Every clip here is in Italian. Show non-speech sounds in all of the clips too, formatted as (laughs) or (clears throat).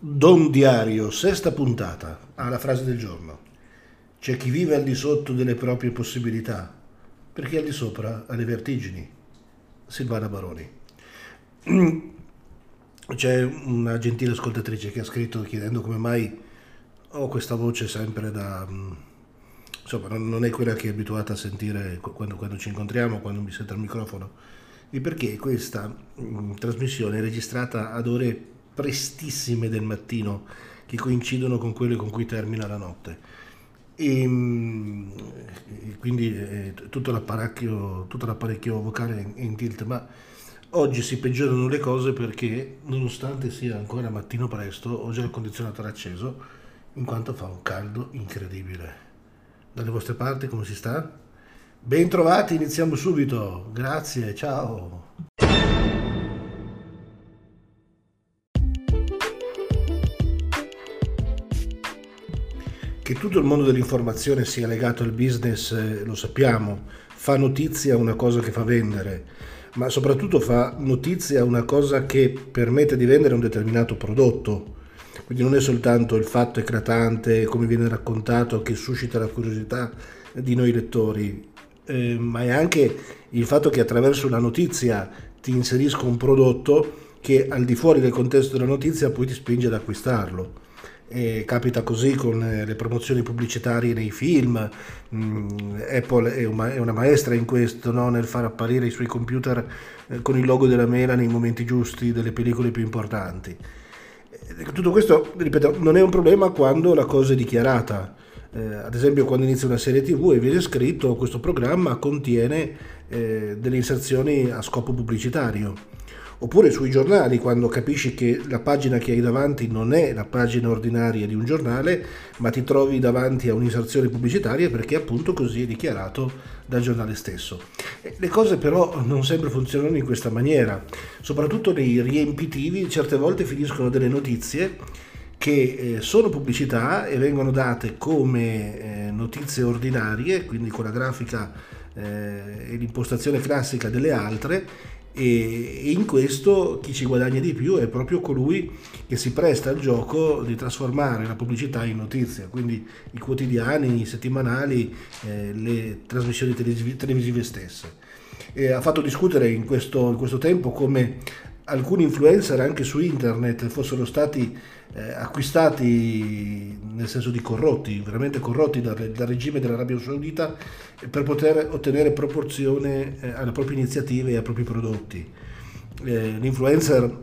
Don Diario, sesta puntata, alla frase del giorno. C'è chi vive al di sotto delle proprie possibilità, perché al di sopra ha le vertigini. Silvana Baroni. (clears throat) C'è una gentile ascoltatrice che ha scritto chiedendo come mai ho questa voce sempre da... Insomma, non è quella che è abituata a sentire quando, quando ci incontriamo, quando mi sento al microfono, e perché questa mh, trasmissione è registrata ad ore prestissime del mattino che coincidono con quelle con cui termina la notte. E, mm, e quindi eh, tutto, l'apparecchio, tutto l'apparecchio vocale è in tilt, ma oggi si peggiorano le cose perché nonostante sia ancora mattino presto, ho già il condizionatore acceso in quanto fa un caldo incredibile. Dalle vostre parti come si sta? Ben trovati, iniziamo subito. Grazie, ciao. Che tutto il mondo dell'informazione sia legato al business eh, lo sappiamo, fa notizia una cosa che fa vendere, ma soprattutto fa notizia una cosa che permette di vendere un determinato prodotto. Quindi non è soltanto il fatto eclatante, come viene raccontato, che suscita la curiosità di noi lettori, eh, ma è anche il fatto che attraverso una notizia ti inserisco un prodotto che al di fuori del contesto della notizia poi ti spinge ad acquistarlo. E capita così con eh, le promozioni pubblicitarie nei film, mm, Apple è una maestra in questo, no? nel far apparire i suoi computer eh, con il logo della mela nei momenti giusti delle pellicole più importanti. Tutto questo, ripeto, non è un problema quando la cosa è dichiarata. Eh, ad esempio quando inizia una serie tv e viene scritto questo programma contiene eh, delle inserzioni a scopo pubblicitario oppure sui giornali quando capisci che la pagina che hai davanti non è la pagina ordinaria di un giornale, ma ti trovi davanti a un'inserzione pubblicitaria perché appunto così è dichiarato dal giornale stesso. Le cose però non sempre funzionano in questa maniera, soprattutto nei riempitivi certe volte finiscono delle notizie che eh, sono pubblicità e vengono date come eh, notizie ordinarie, quindi con la grafica eh, e l'impostazione classica delle altre e in questo chi ci guadagna di più è proprio colui che si presta al gioco di trasformare la pubblicità in notizia, quindi i quotidiani, i settimanali, eh, le trasmissioni televisive stesse. E ha fatto discutere in questo, in questo tempo come alcuni influencer anche su internet fossero stati eh, acquistati nel senso di corrotti, veramente corrotti dal, dal regime dell'Arabia Saudita per poter ottenere proporzione eh, alle proprie iniziative e ai propri prodotti. Eh, l'influencer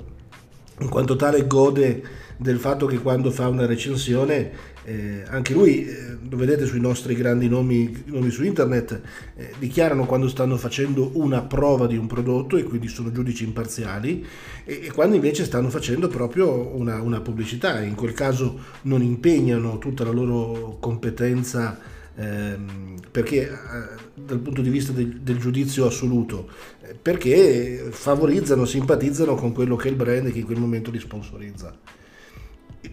in quanto tale gode del fatto che quando fa una recensione eh, anche lui, eh, lo vedete sui nostri grandi nomi, nomi su internet, eh, dichiarano quando stanno facendo una prova di un prodotto e quindi sono giudici imparziali e, e quando invece stanno facendo proprio una, una, pubblicità. In quel caso non impegnano tutta la loro competenza ehm, perché eh, dal punto di vista del, del giudizio assoluto, eh, perché favorizzano, simpatizzano con quello che è il brand che in quel momento li sponsorizza.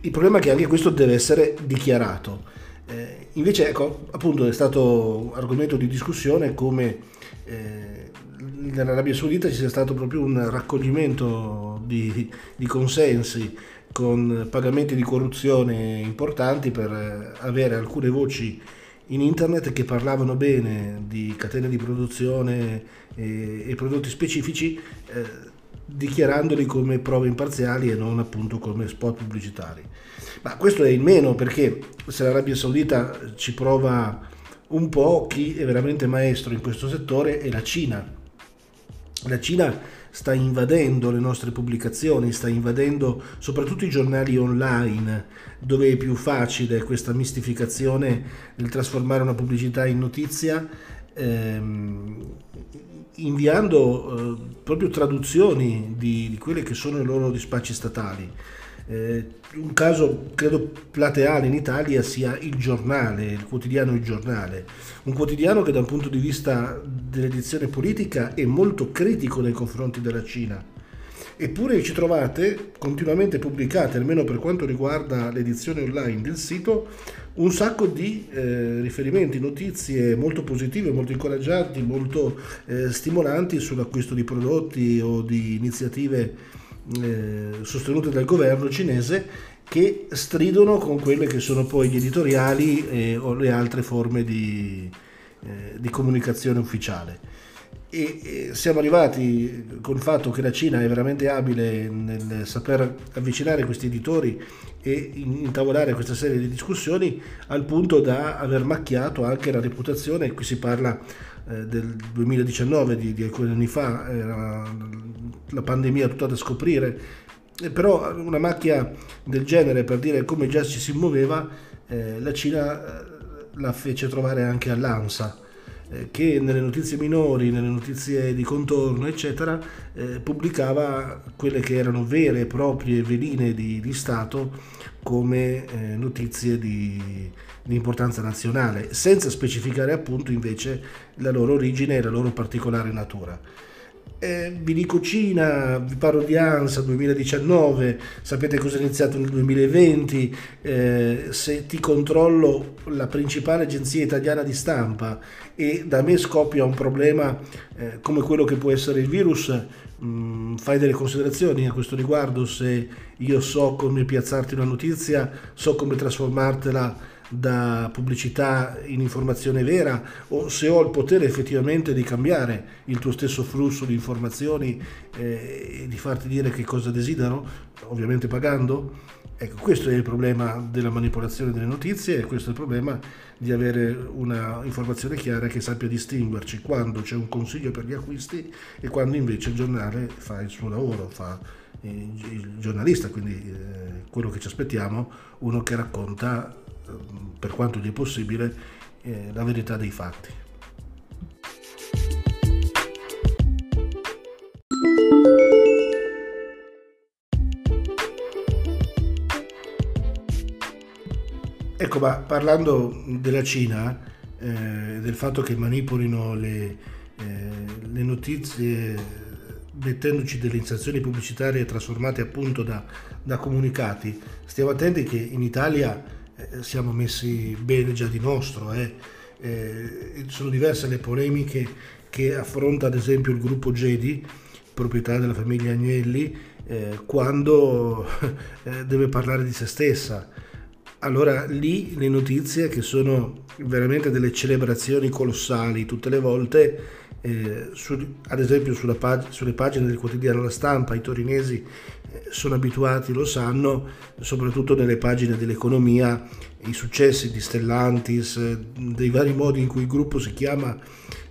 Il problema è che anche questo deve essere dichiarato. Eh, invece, ecco, appunto è stato argomento di discussione come eh, nell'Arabia Saudita ci sia stato proprio un raccoglimento di, di consensi con pagamenti di corruzione importanti per eh, avere alcune voci in internet che parlavano bene di catene di produzione e, e prodotti specifici eh, dichiarandoli come prove imparziali e non appunto come spot pubblicitari. Ma questo è il meno perché se l'Arabia Saudita ci prova un po', chi è veramente maestro in questo settore è la Cina. La Cina sta invadendo le nostre pubblicazioni, sta invadendo soprattutto i giornali online, dove è più facile questa mistificazione nel trasformare una pubblicità in notizia. Ehm, inviando eh, proprio traduzioni di, di quelle che sono i loro dispacci statali. Eh, un caso credo plateale in Italia sia il giornale, il quotidiano Il Giornale, un quotidiano che da un punto di vista dell'edizione politica è molto critico nei confronti della Cina. Eppure ci trovate continuamente pubblicate, almeno per quanto riguarda l'edizione online del sito, un sacco di eh, riferimenti, notizie molto positive, molto incoraggianti, molto eh, stimolanti sull'acquisto di prodotti o di iniziative eh, sostenute dal governo cinese che stridono con quelle che sono poi gli editoriali eh, o le altre forme di, eh, di comunicazione ufficiale. E, siamo arrivati col fatto che la Cina è veramente abile nel saper avvicinare questi editori e intavolare questa serie di discussioni al punto da aver macchiato anche la reputazione, qui si parla eh, del 2019, di, di, alcuni anni fa, era la pandemia tutta da scoprire, però una macchia del genere per dire come già ci si muoveva, eh, la Cina eh, la fece trovare anche all'ANSA che nelle notizie minori, nelle notizie di contorno, eccetera, eh, pubblicava quelle che erano vere e proprie veline di, di Stato come eh, notizie di, di, importanza nazionale, senza specificare appunto invece la loro origine e la loro particolare natura. Eh, vi dico Cina, vi parlo di ANSA 2019, sapete cosa è iniziato nel 2020, eh, se ti controllo la principale agenzia italiana di stampa e da me scoppia un problema eh, come quello che può essere il virus, mh, mm, fai delle considerazioni a questo riguardo, se io so come piazzarti una notizia, so come trasformartela da pubblicità in informazione vera o se ho il potere effettivamente di cambiare il tuo stesso flusso di informazioni eh, e di farti dire che cosa desidero, ovviamente pagando. Ecco, questo è il problema della manipolazione delle notizie e questo è il problema di avere una informazione chiara che sappia distinguerci quando c'è un consiglio per gli acquisti e quando invece il giornale fa il suo lavoro, fa il giornalista, quindi eh, quello che ci aspettiamo, uno che racconta per quanto gli è possibile, eh, la verità dei fatti. Ecco, ma parlando della Cina, eh, del fatto che manipolino le, eh, le notizie mettendoci delle inserzioni pubblicitarie trasformate appunto da, da comunicati, stiamo attenti che in Italia siamo messi bene già di nostro. Eh. Eh, sono diverse le polemiche che affronta ad esempio il gruppo Gedi, proprietà della famiglia Agnelli, eh, quando (laughs) eh, deve parlare di se stessa. Allora lì le notizie che sono veramente delle celebrazioni colossali tutte le volte, eh, su, ad esempio pag- sulle pagine del quotidiano La Stampa, i torinesi sono abituati, lo sanno, soprattutto nelle pagine dell'economia, i successi di Stellantis, dei vari modi in cui il gruppo si chiama,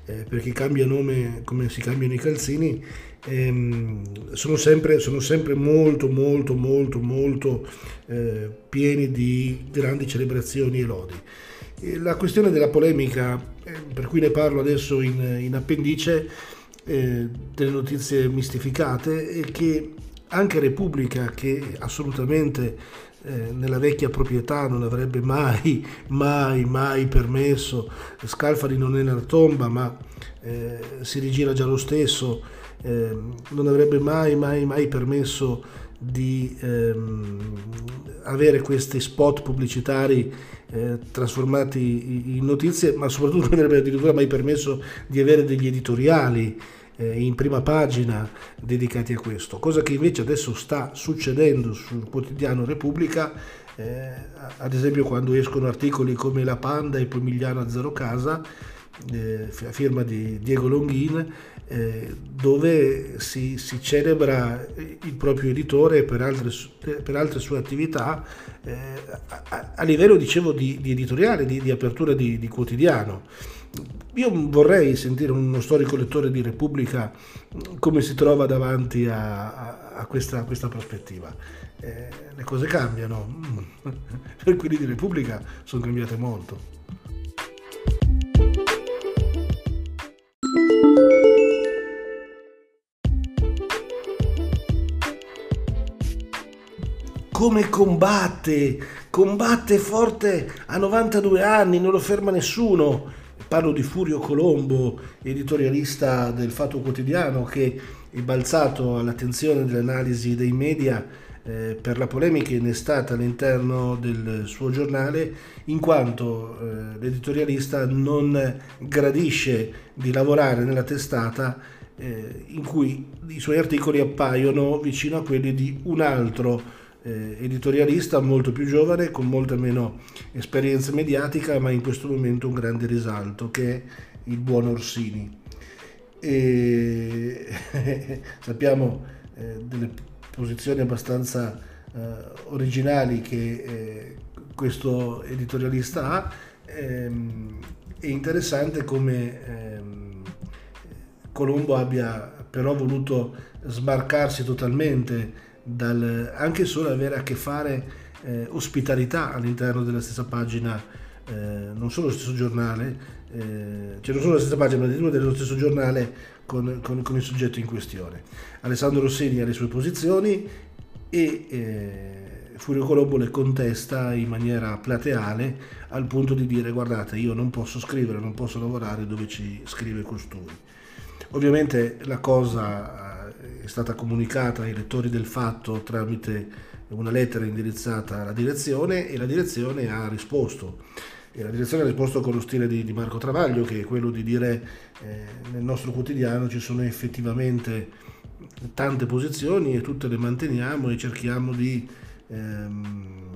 eh, perché cambia nome come si cambiano i calzini, ehm, sono, sempre, sono, sempre, molto, molto, molto, molto eh, pieni di grandi celebrazioni e lodi. La questione della polemica, eh, per cui ne parlo adesso in, in appendice, eh, delle notizie mistificate, è che anche Repubblica che assolutamente eh, nella vecchia proprietà non avrebbe mai, mai, mai permesso, Scalfari non è nella tomba ma eh, si rigira già lo stesso, eh, non avrebbe mai, mai, mai permesso di ehm, avere questi spot pubblicitari eh, trasformati in notizie, ma soprattutto non avrebbe addirittura mai permesso di avere degli editoriali eh, in prima pagina dedicati a questo, cosa che invece adesso sta succedendo sul quotidiano Repubblica, eh, ad esempio quando escono articoli come La Panda e Pomigliano a Zero Casa, eh, a firma di Diego Longhin, eh, dove si, si, celebra il proprio editore per altre, per altre sue attività eh, a, a, livello, dicevo, di, di editoriale, di, di apertura di, di quotidiano. Io vorrei sentire uno storico lettore di Repubblica come si trova davanti a, a, a, questa, a questa, prospettiva. Eh, le cose cambiano, (laughs) per quelli di Repubblica sono cambiate molto. Come combatte, combatte forte a 92 anni, non lo ferma nessuno. Parlo di Furio Colombo, editorialista del Fatto Quotidiano, che è balzato all'attenzione dell'analisi dei media eh, per la polemica innestata all'interno del suo giornale, in quanto eh, l'editorialista non gradisce di lavorare nella testata eh, in cui i suoi articoli appaiono vicino a quelli di un altro eh, editorialista molto più giovane, con molta meno esperienza mediatica, ma in questo momento un grande risalto, che è il buon Orsini. E (laughs) sappiamo eh, delle posizioni abbastanza eh, originali che eh, questo editorialista ha. Ehm, è interessante come ehm, Colombo abbia però voluto sbarcarsi totalmente dal anche solo avere a che fare eh, ospitalità all'interno della stessa pagina, eh, non solo dello stesso giornale, eh, cioè non solo la stessa pagina, ma addirittura dello stesso giornale con, con, con, il soggetto in questione. Alessandro Rossini ha le sue posizioni e eh, Furio Colombo le contesta in maniera plateale al punto di dire guardate io non posso scrivere, non posso lavorare dove ci scrive costui. Ovviamente la cosa è stata comunicata ai lettori del fatto tramite una lettera indirizzata alla direzione e la direzione ha risposto. E la direzione ha risposto con lo stile di, di Marco Travaglio, che è quello di dire eh, nel nostro quotidiano ci sono effettivamente tante posizioni e tutte le manteniamo e cerchiamo di ehm,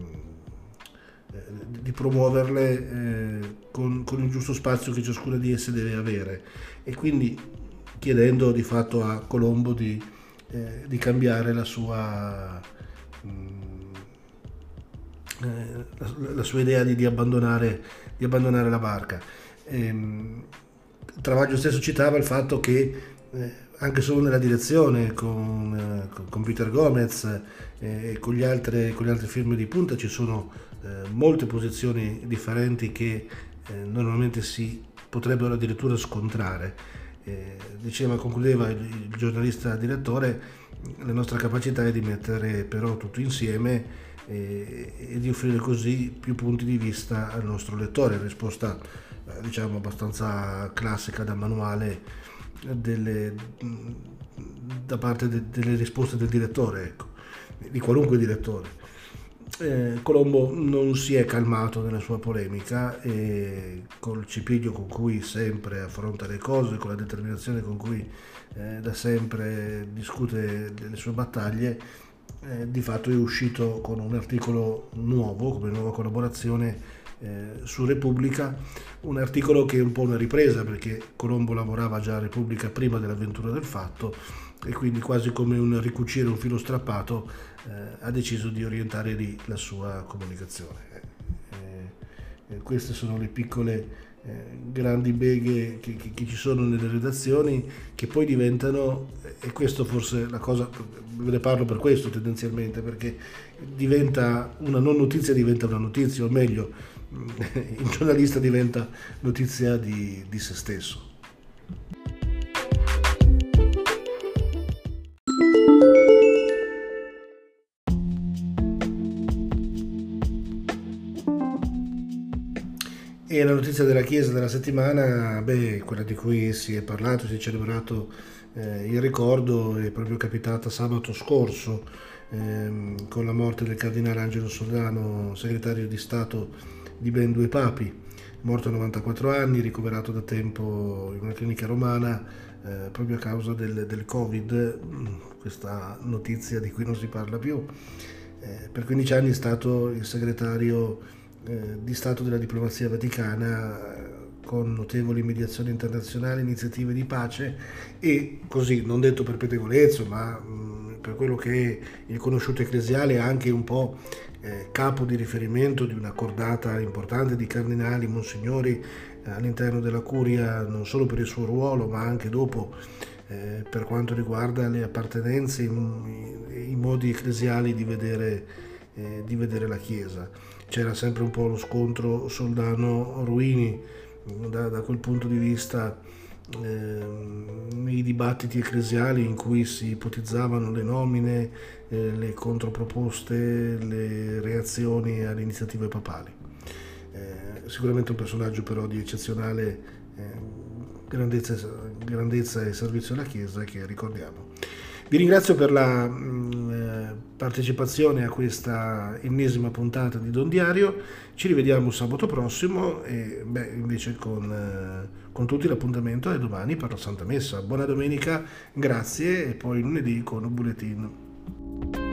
eh, di promuoverle eh, con, con, il giusto spazio che ciascuna di esse deve avere e quindi chiedendo di fatto a Colombo di, eh, di cambiare la sua, mh, mm, eh, la, la, sua idea di, di, abbandonare, di abbandonare, la barca. Ehm, Travaglio stesso citava il fatto che eh, anche solo nella direzione con, eh, con Peter Gomez eh, e con, gli altre, con le altre firme di punta ci sono molte posizioni differenti che normalmente si potrebbero addirittura scontrare. Diceva, concludeva il, il giornalista direttore, la nostra capacità è di mettere però tutto insieme e, e di offrire così più punti di vista al nostro lettore. Risposta diciamo abbastanza classica da manuale delle, da parte de, delle risposte del direttore, ecco, di qualunque direttore. Eh, Colombo non si è calmato nella sua polemica e col cipiglio con cui sempre affronta le cose, con la determinazione con cui eh, da sempre discute le sue battaglie, eh, di fatto è uscito con un articolo nuovo, come nuova collaborazione eh, su Repubblica, un articolo che è un po' una ripresa perché Colombo lavorava già a Repubblica prima dell'avventura del fatto e quindi quasi come un ricucire un filo strappato eh, ha deciso di orientare lì la sua comunicazione. Eh, eh queste sono le piccole eh, grandi beghe che, che, che, ci sono nelle redazioni che poi diventano, e questo forse la cosa, ve ne parlo per questo tendenzialmente, perché diventa una non notizia diventa una notizia, o meglio, (laughs) il giornalista diventa notizia di, di se stesso. E la notizia della Chiesa della settimana, beh, quella di cui si è parlato, si è celebrato eh, il ricordo, è proprio capitata sabato scorso ehm, con la morte del cardinale Angelo Soldano, segretario di Stato di ben due papi, morto a 94 anni, ricoverato da tempo in una clinica romana eh, proprio a causa del, del, Covid, mm, questa notizia di cui non si parla più. Eh, per 15 anni è stato il segretario eh, di Stato della diplomazia vaticana eh, con notevoli mediazioni internazionali, iniziative di pace e così, non detto per pettegolezzo, ma per quello che è il conosciuto ecclesiale, anche un po' eh, capo di riferimento di una cordata importante di cardinali, monsignori all'interno della curia, non solo per il suo ruolo, ma anche dopo eh, per quanto riguarda le appartenenze, i, i modi ecclesiali di vedere, di vedere, la Chiesa. C'era sempre un po' lo scontro Soldano-Ruini, da, da quel punto di vista eh, nei dibattiti ecclesiali in cui si ipotizzavano le nomine, eh, le controproposte, le reazioni alle iniziative papali. Eh, sicuramente un personaggio però di eccezionale eh, grandezza, grandezza, e servizio alla Chiesa che ricordiamo. Vi ringrazio per la, mm, partecipazione a questa ennesima puntata di Don Diario. Ci rivediamo sabato prossimo e beh, invece con, eh, con tutti l'appuntamento è domani per la Santa Messa. Buona domenica, grazie e poi lunedì con un bulletin.